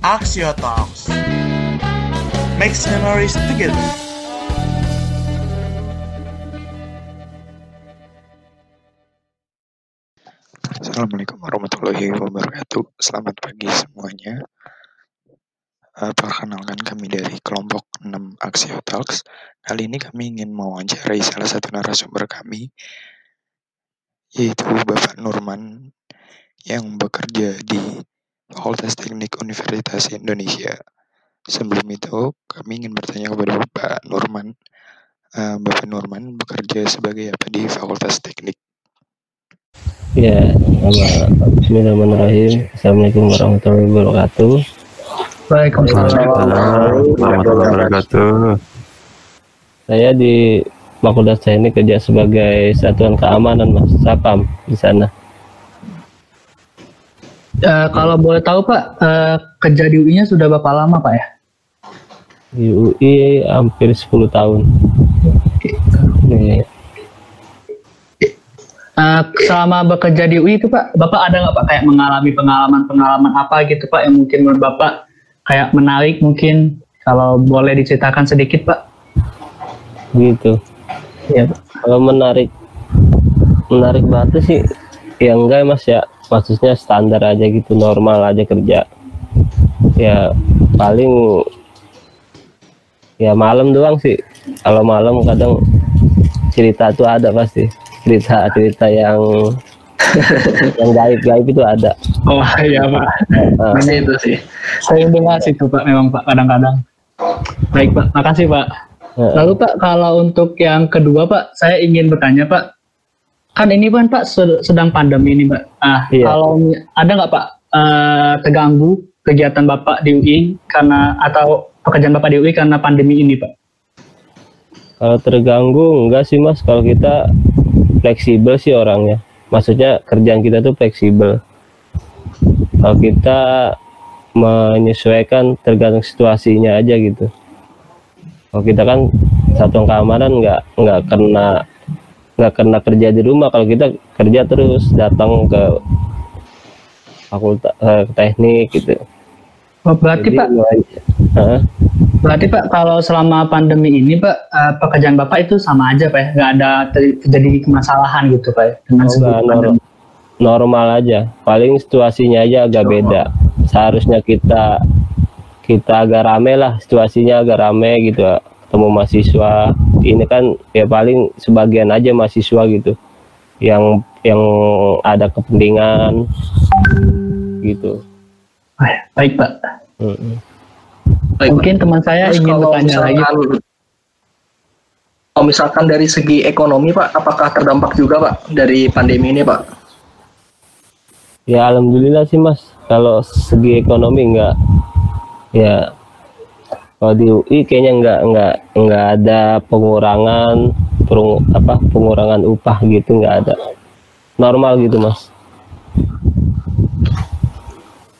Axio Talks. Makes memories together. Assalamualaikum warahmatullahi wabarakatuh. Selamat pagi semuanya. Uh, perkenalkan kami dari kelompok 6 Axio Talks. Kali ini kami ingin mewawancarai salah satu narasumber kami, yaitu Bapak Nurman yang bekerja di Fakultas Teknik Universitas Indonesia. Sebelum itu, kami ingin bertanya kepada Bapak Nurman. Uh, Bapak Nurman bekerja sebagai apa di Fakultas Teknik? Ya, nama Bismillahirrahmanirrahim. Assalamualaikum warahmatullahi wabarakatuh. Waalaikumsalam warahmatullahi wabarakatuh. Saya di Fakultas Teknik kerja sebagai satuan keamanan Mas Sapam di sana. Uh, kalau boleh tahu Pak, uh, kerja di UI-nya sudah berapa lama Pak ya? Di UI hampir 10 tahun. Nih, Uh, selama bekerja di UI itu Pak, Bapak ada nggak Pak kayak mengalami pengalaman-pengalaman apa gitu Pak yang mungkin menurut Bapak kayak menarik mungkin kalau boleh diceritakan sedikit Pak? gitu. Iya Pak. Kalau menarik menarik banget sih ya enggak Mas ya. Maksudnya standar aja gitu, normal aja kerja. Ya paling ya malam doang sih. Kalau malam kadang cerita tuh ada pasti. Cerita-cerita yang yang gaib-gaib itu ada. Oh iya Pak, ini itu sih. Sering dengar sih itu Pak memang Pak kadang-kadang. Baik Pak, makasih Pak. Lalu Pak, kalau untuk yang kedua Pak, saya ingin bertanya Pak, kan ini kan Pak sed- sedang pandemi ini Pak. Ah, Iya. kalau ada nggak Pak eh, terganggu kegiatan Bapak di UI karena atau pekerjaan Bapak di UI karena pandemi ini Pak? Kalau terganggu enggak sih Mas, kalau kita fleksibel sih orangnya. Maksudnya kerjaan kita tuh fleksibel. Kalau kita menyesuaikan tergantung situasinya aja gitu. Kalau kita kan satuan keamanan nggak nggak kena nggak kena kerja di rumah. Kalau kita kerja terus datang ke fakultas eh, ke teknik gitu. Oh, berarti Jadi, Pak, Hah? berarti Pak kalau selama pandemi ini Pak eh, pekerjaan Bapak itu sama aja Pak ya, nggak ada ter- terjadi kemasalahan gitu Pak ya, dengan Oh, nor- pandemi. normal aja. Paling situasinya aja agak beda. Seharusnya kita kita agak rame lah, situasinya agak rame gitu. Ketemu mahasiswa. Ini kan ya paling sebagian aja mahasiswa gitu. Yang yang ada kepentingan gitu. Ah, Baik Pak. Baik, Mungkin teman saya Terus ingin bertanya lagi. kalau misalkan dari segi ekonomi Pak, apakah terdampak juga Pak dari pandemi ini Pak? Ya alhamdulillah sih mas. Kalau segi ekonomi enggak ya kalau di UI kayaknya enggak enggak enggak ada pengurangan perung, apa pengurangan upah gitu enggak ada. Normal gitu mas.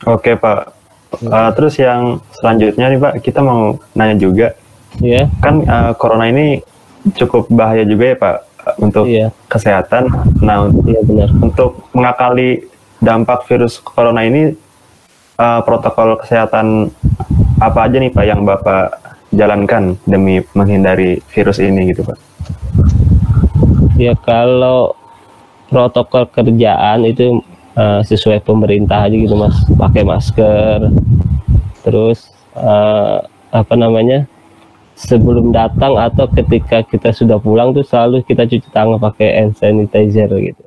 Oke Pak. Uh, terus yang selanjutnya nih Pak, kita mau nanya juga, Ya kan uh, corona ini cukup bahaya juga ya Pak untuk iya kesehatan. Nah un- iya benar. untuk mengakali dampak virus corona ini, uh, protokol kesehatan apa aja nih Pak yang Bapak jalankan demi menghindari virus ini gitu Pak? Ya kalau protokol kerjaan itu eh, sesuai pemerintah aja gitu mas, pakai masker, terus eh, apa namanya sebelum datang atau ketika kita sudah pulang tuh selalu kita cuci tangan pakai hand sanitizer gitu.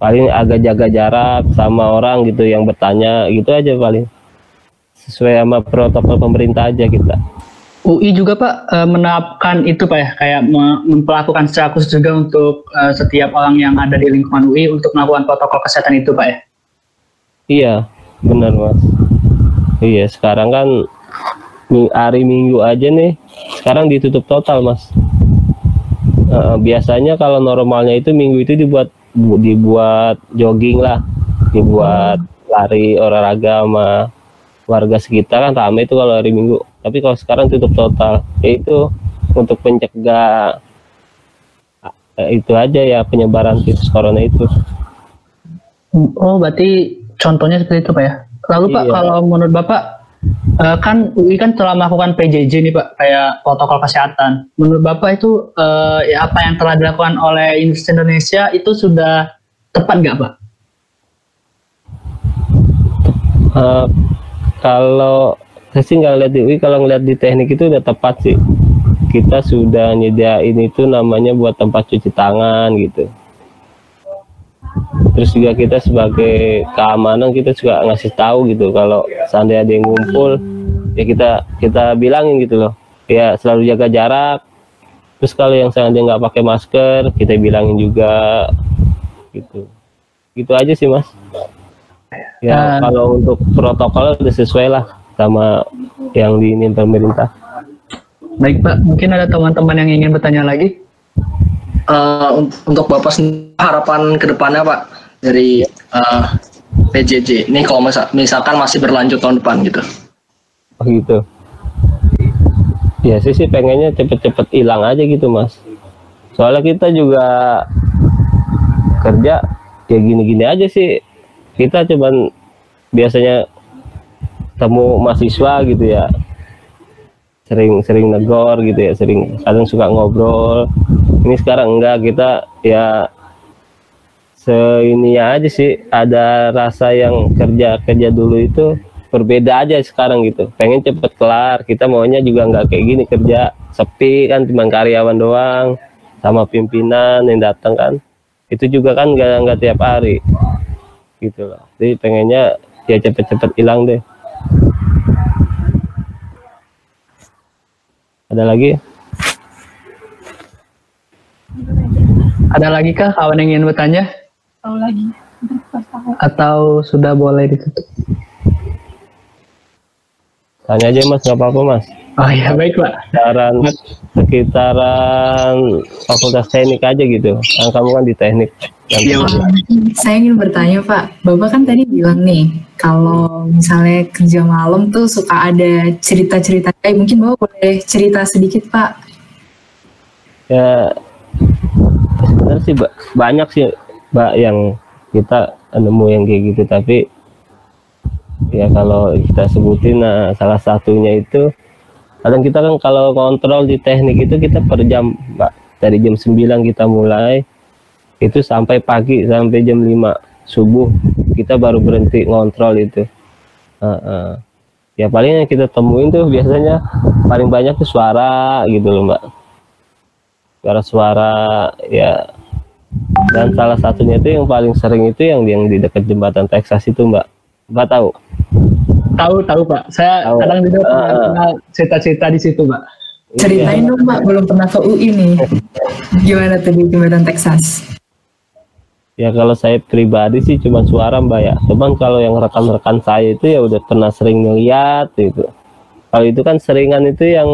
Paling agak jaga jarak sama orang gitu yang bertanya gitu aja paling sesuai sama protokol pemerintah aja kita. UI juga Pak eh, menerapkan itu Pak ya, kayak me- memperlakukan secara khusus juga untuk eh, setiap orang yang ada di lingkungan UI untuk melakukan protokol kesehatan itu Pak ya. Iya, benar mas. Iya, sekarang kan hari Minggu aja nih, sekarang ditutup total mas. Eh, biasanya kalau normalnya itu Minggu itu dibuat bu- dibuat jogging lah, dibuat lari olahraga sama warga sekitar kan rame itu kalau hari Minggu. Tapi kalau sekarang tutup total, yaitu untuk mencegah eh, itu aja ya penyebaran virus corona itu. Oh berarti contohnya seperti itu Pak ya. Lalu Pak Iya. kalau menurut Bapak Eh, kan UI kan telah melakukan PJJ nih Pak, kayak protokol kesehatan. Menurut Bapak itu eh, ya apa yang telah dilakukan oleh Universitas Indonesia itu sudah tepat nggak Pak? Kalau saya sih nggak lihat di UI kalau ngeliat di teknik itu udah tepat sih. Kita sudah nyediain itu namanya buat tempat cuci tangan gitu. Terus juga kita sebagai keamanan kita juga ngasih tahu gitu kalau seandainya ada yang ngumpul ya kita kita bilangin gitu loh. Ya selalu jaga jarak. Terus kalau yang seandainya nggak pakai masker kita bilangin juga gitu. Gitu aja sih mas ya Dan- kalau untuk protokol udah sesuai lah sama yang diinin pemerintah Baik Pak, mungkin ada teman-teman yang ingin bertanya lagi. Eh, un- untuk Bapak sendiri, harapan ke depannya Pak dari eh, PJJ ini kalau misa- misalkan masih berlanjut tahun depan gitu. Oh gitu. Ya sih sih pengennya cepet-cepet hilang aja gitu mas. Soalnya kita juga kerja ya gini-gini aja sih. Kita cuman biasanya temu mahasiswa gitu ya. Sering-sering negor gitu ya, sering kadang suka ngobrol. Ini sekarang enggak kita ya seininya aja sih ada rasa yang kerja kerja dulu itu berbeda aja sekarang gitu pengen cepet kelar kita maunya juga nggak kayak gini kerja sepi kan cuma karyawan doang sama pimpinan yang datang kan itu juga kan nggak nggak tiap hari gitu loh. Jadi pengennya ya cepet-cepet hilang deh. Ada lagi? Ada lagi kah kawan yang ingin bertanya? tahu lagi. Atau sudah boleh ditutup? tanya aja mas. Nggak apa-apa mas. Oh iya. Baik Pak. sekitaran sekitaran fakultas teknik aja gitu. Kan kamu kan di teknik Iya, Mas. saya ingin bertanya Pak. Bapak kan tadi bilang nih kalau misalnya kerja malam tuh suka ada cerita-cerita. Kayak mungkin Bapak boleh cerita sedikit Pak. Ya sebenarnya sih ba- banyak sih mbak yang kita nemu yang kayak gitu. Tapi ya kalau kita sebutin nah salah satunya itu kadang kita kan kalau kontrol di teknik itu kita per jam mbak dari jam 9 kita mulai itu sampai pagi sampai jam 5 subuh kita baru berhenti ngontrol itu Heeh. ya paling yang kita temuin tuh biasanya paling banyak tuh suara gitu loh mbak suara-suara ya dan salah satunya itu yang paling sering itu yang yang di dekat jembatan Texas itu mbak mbak tahu Tahu tahu Pak. Saya Tahu. kadang juga pernah Ah. cerita-cerita di situ Pak. ceritain dong Pak belum pernah ke UI nih gimana tuh di jembatan Texas ya kalau saya pribadi sih cuma suara mbak ya. Cuman kalau yang rekan-rekan saya itu ya udah pernah sering ngeliat gitu. Kalau itu kan seringan itu yang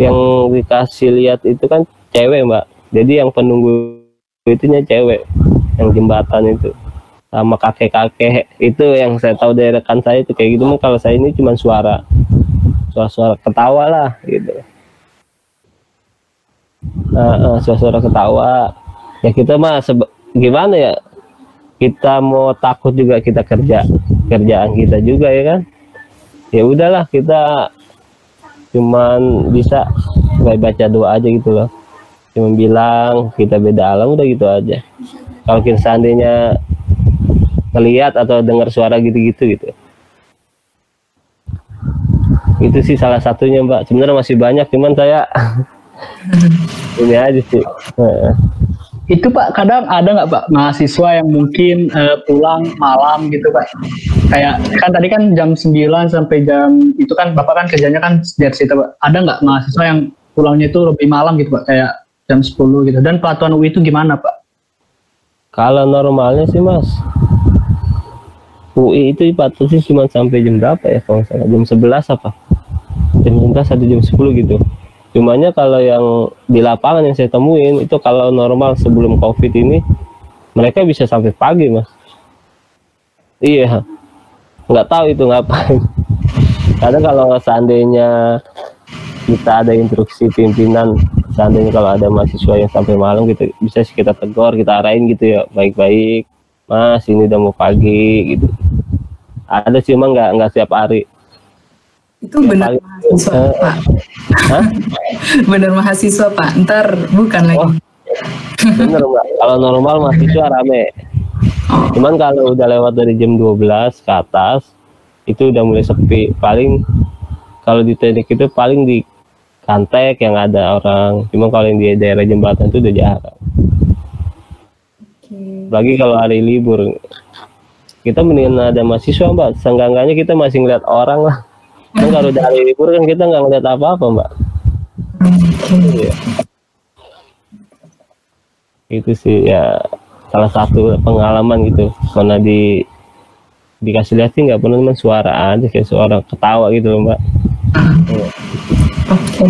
yang dikasih lihat itu kan cewek mbak. Jadi yang penunggu itunya cewek yang jembatan itu. Sama kakek-kakek. Itu yang saya tahu dari rekan saya itu kayak gitu. Mah kalau saya ini cuma suara suara-suara ketawa lah gitu. Nah, suara-suara ketawa. Ya kita mah sebe- gimana ya? Kita mau takut juga kita kerja kerjaan kita juga ya kan? Ya udahlah kita cuman bisa baik baca doa aja gitu loh. Cuman bilang kita beda alam udah gitu aja. Kalau kita seandainya ngelihat atau dengar suara gitu-gitu gitu. Itu sih salah satunya mbak. Sebenarnya masih banyak cuman saya ini aja sih. Itu Pak kadang ada nggak Pak mahasiswa yang mungkin eh, pulang malam gitu Pak? Kayak kan tadi kan jam 9 sampai jam itu kan Bapak kan kerjanya kan dari situ Pak. Ada nggak mahasiswa yang pulangnya itu lebih malam gitu Pak? Kayak jam 10 gitu. Dan pelatuan UI itu gimana Pak? Kalau normalnya sih mas, UI itu dipatuhi cuma sampai jam berapa ya kalau salah jam 11 apa? Jam 11 atau jam 10 gitu. Cumanya kalau yang di lapangan yang saya temuin itu kalau normal sebelum covid ini mereka bisa sampai pagi mas. Iya, nggak tahu itu ngapain. Karena kalau seandainya kita ada instruksi pimpinan seandainya kalau ada mahasiswa yang sampai malam gitu bisa sih kita tegur kita arahin gitu ya baik-baik mas ini udah mau pagi gitu ada sih emang nggak nggak setiap hari Itu benar paling- mahasiswa eh, Pak. Hah? benar mahasiswa Pak. Ntar bukan lagi. Oh. Bener mbak, kalau normal mahasiswa rame. Oh. Cuman kalau udah lewat dari jam 12 ke atas, itu udah mulai sepi. Paling kalau di teknik itu paling di kantek yang ada orang. Cuma kalau yang di daerah jembatan itu udah jarang. Oke. Lagi kalau hari libur, kita mendingan ada mahasiswa mbak. Seenggak-enggaknya kita masih ngeliat orang lah. Kan kalau udah hari libur kan kita nggak ngeliat apa-apa mbak. Oke. itu sih ya salah satu pengalaman gitu mana di dikasih lihat sih nggak pernah cuma suara aja kayak suara ketawa gitu loh mbak Oke.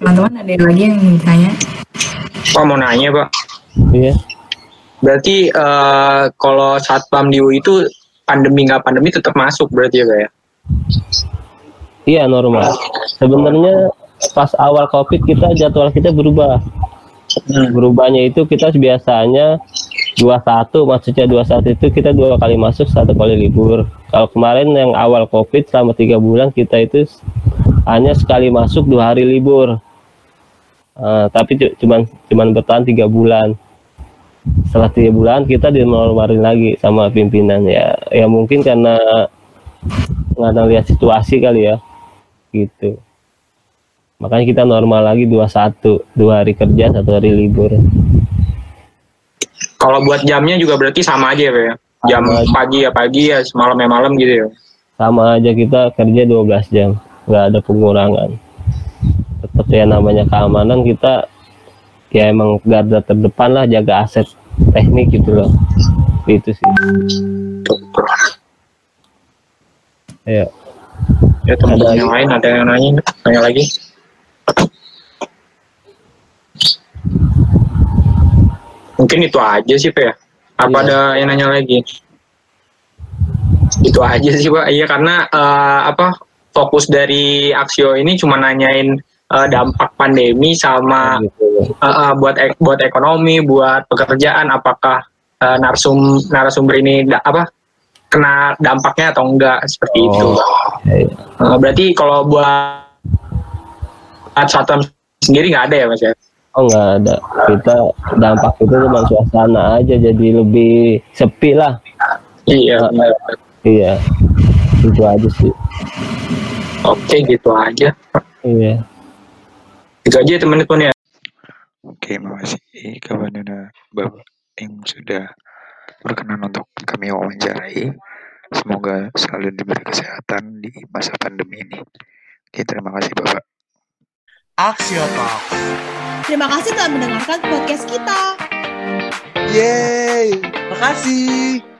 Teman-teman ada yang lagi yang ditanya? Pak mau nanya Pak. iya Berarti eh, kalau satpam di UI itu pandemi nggak pandemi tetap masuk berarti ya Pak ya? Iya normal. Sebenarnya pas awal covid kita jadwal kita berubah. Berubahnya itu kita biasanya 21 maksudnya 21 itu kita dua kali masuk satu kali libur. Kalau kemarin yang awal covid selama tiga bulan kita itu hanya sekali masuk dua hari libur. Eh, tapi cu- cuman cuman bertahan tiga bulan. Setelah tiga bulan kita dinormalin lagi sama pimpinan ya. Ya mungkin karena nggak lihat situasi kali ya gitu. Makanya kita normal lagi 21 dua hari kerja satu hari libur. Kalau buat jamnya juga berarti sama aja ya Pak ya? Jam Sama aja. pagi ya pagi ya semalam ya malam gitu ya? sama aja kita kerja 12 jam nggak ada pengurangan. Tetap ya namanya keamanan kita ya emang garda terdepan lah jaga aset teknik gitu loh. Itu sih. Ya Ya teman Ada yang lain ada yang nanya nanya lagi? Mungkin itu aja sih Pak ya? Apa Iya. ada yang nanya lagi? Itu aja sih Pak. Iya karena eh, apa fokus dari Aksio ini cuma nanyain eh, dampak pandemi sama eh, eh, buat ek- buat ekonomi, buat pekerjaan apakah eh, narsum narasumber ini da- apa kena dampaknya atau enggak seperti itu. Oh, Pak. ya, ya. Eh, berarti kalau buat satpam sendiri nggak ada ya Mas ya? oh nggak ada kita dampak itu cuma suasana aja jadi lebih sepi lah Iya. benar. iya itu aja sih Oke gitu aja. iya Itu aja teman-teman ya. Oke, makasih kepada Bapak yang sudah berkenan untuk kami wawancarai. Semoga selalu diberi kesehatan di masa pandemi ini. Oke, terima kasih Bapak. Axio Talks. Terima kasih telah mendengarkan podcast kita. Yeay, makasih.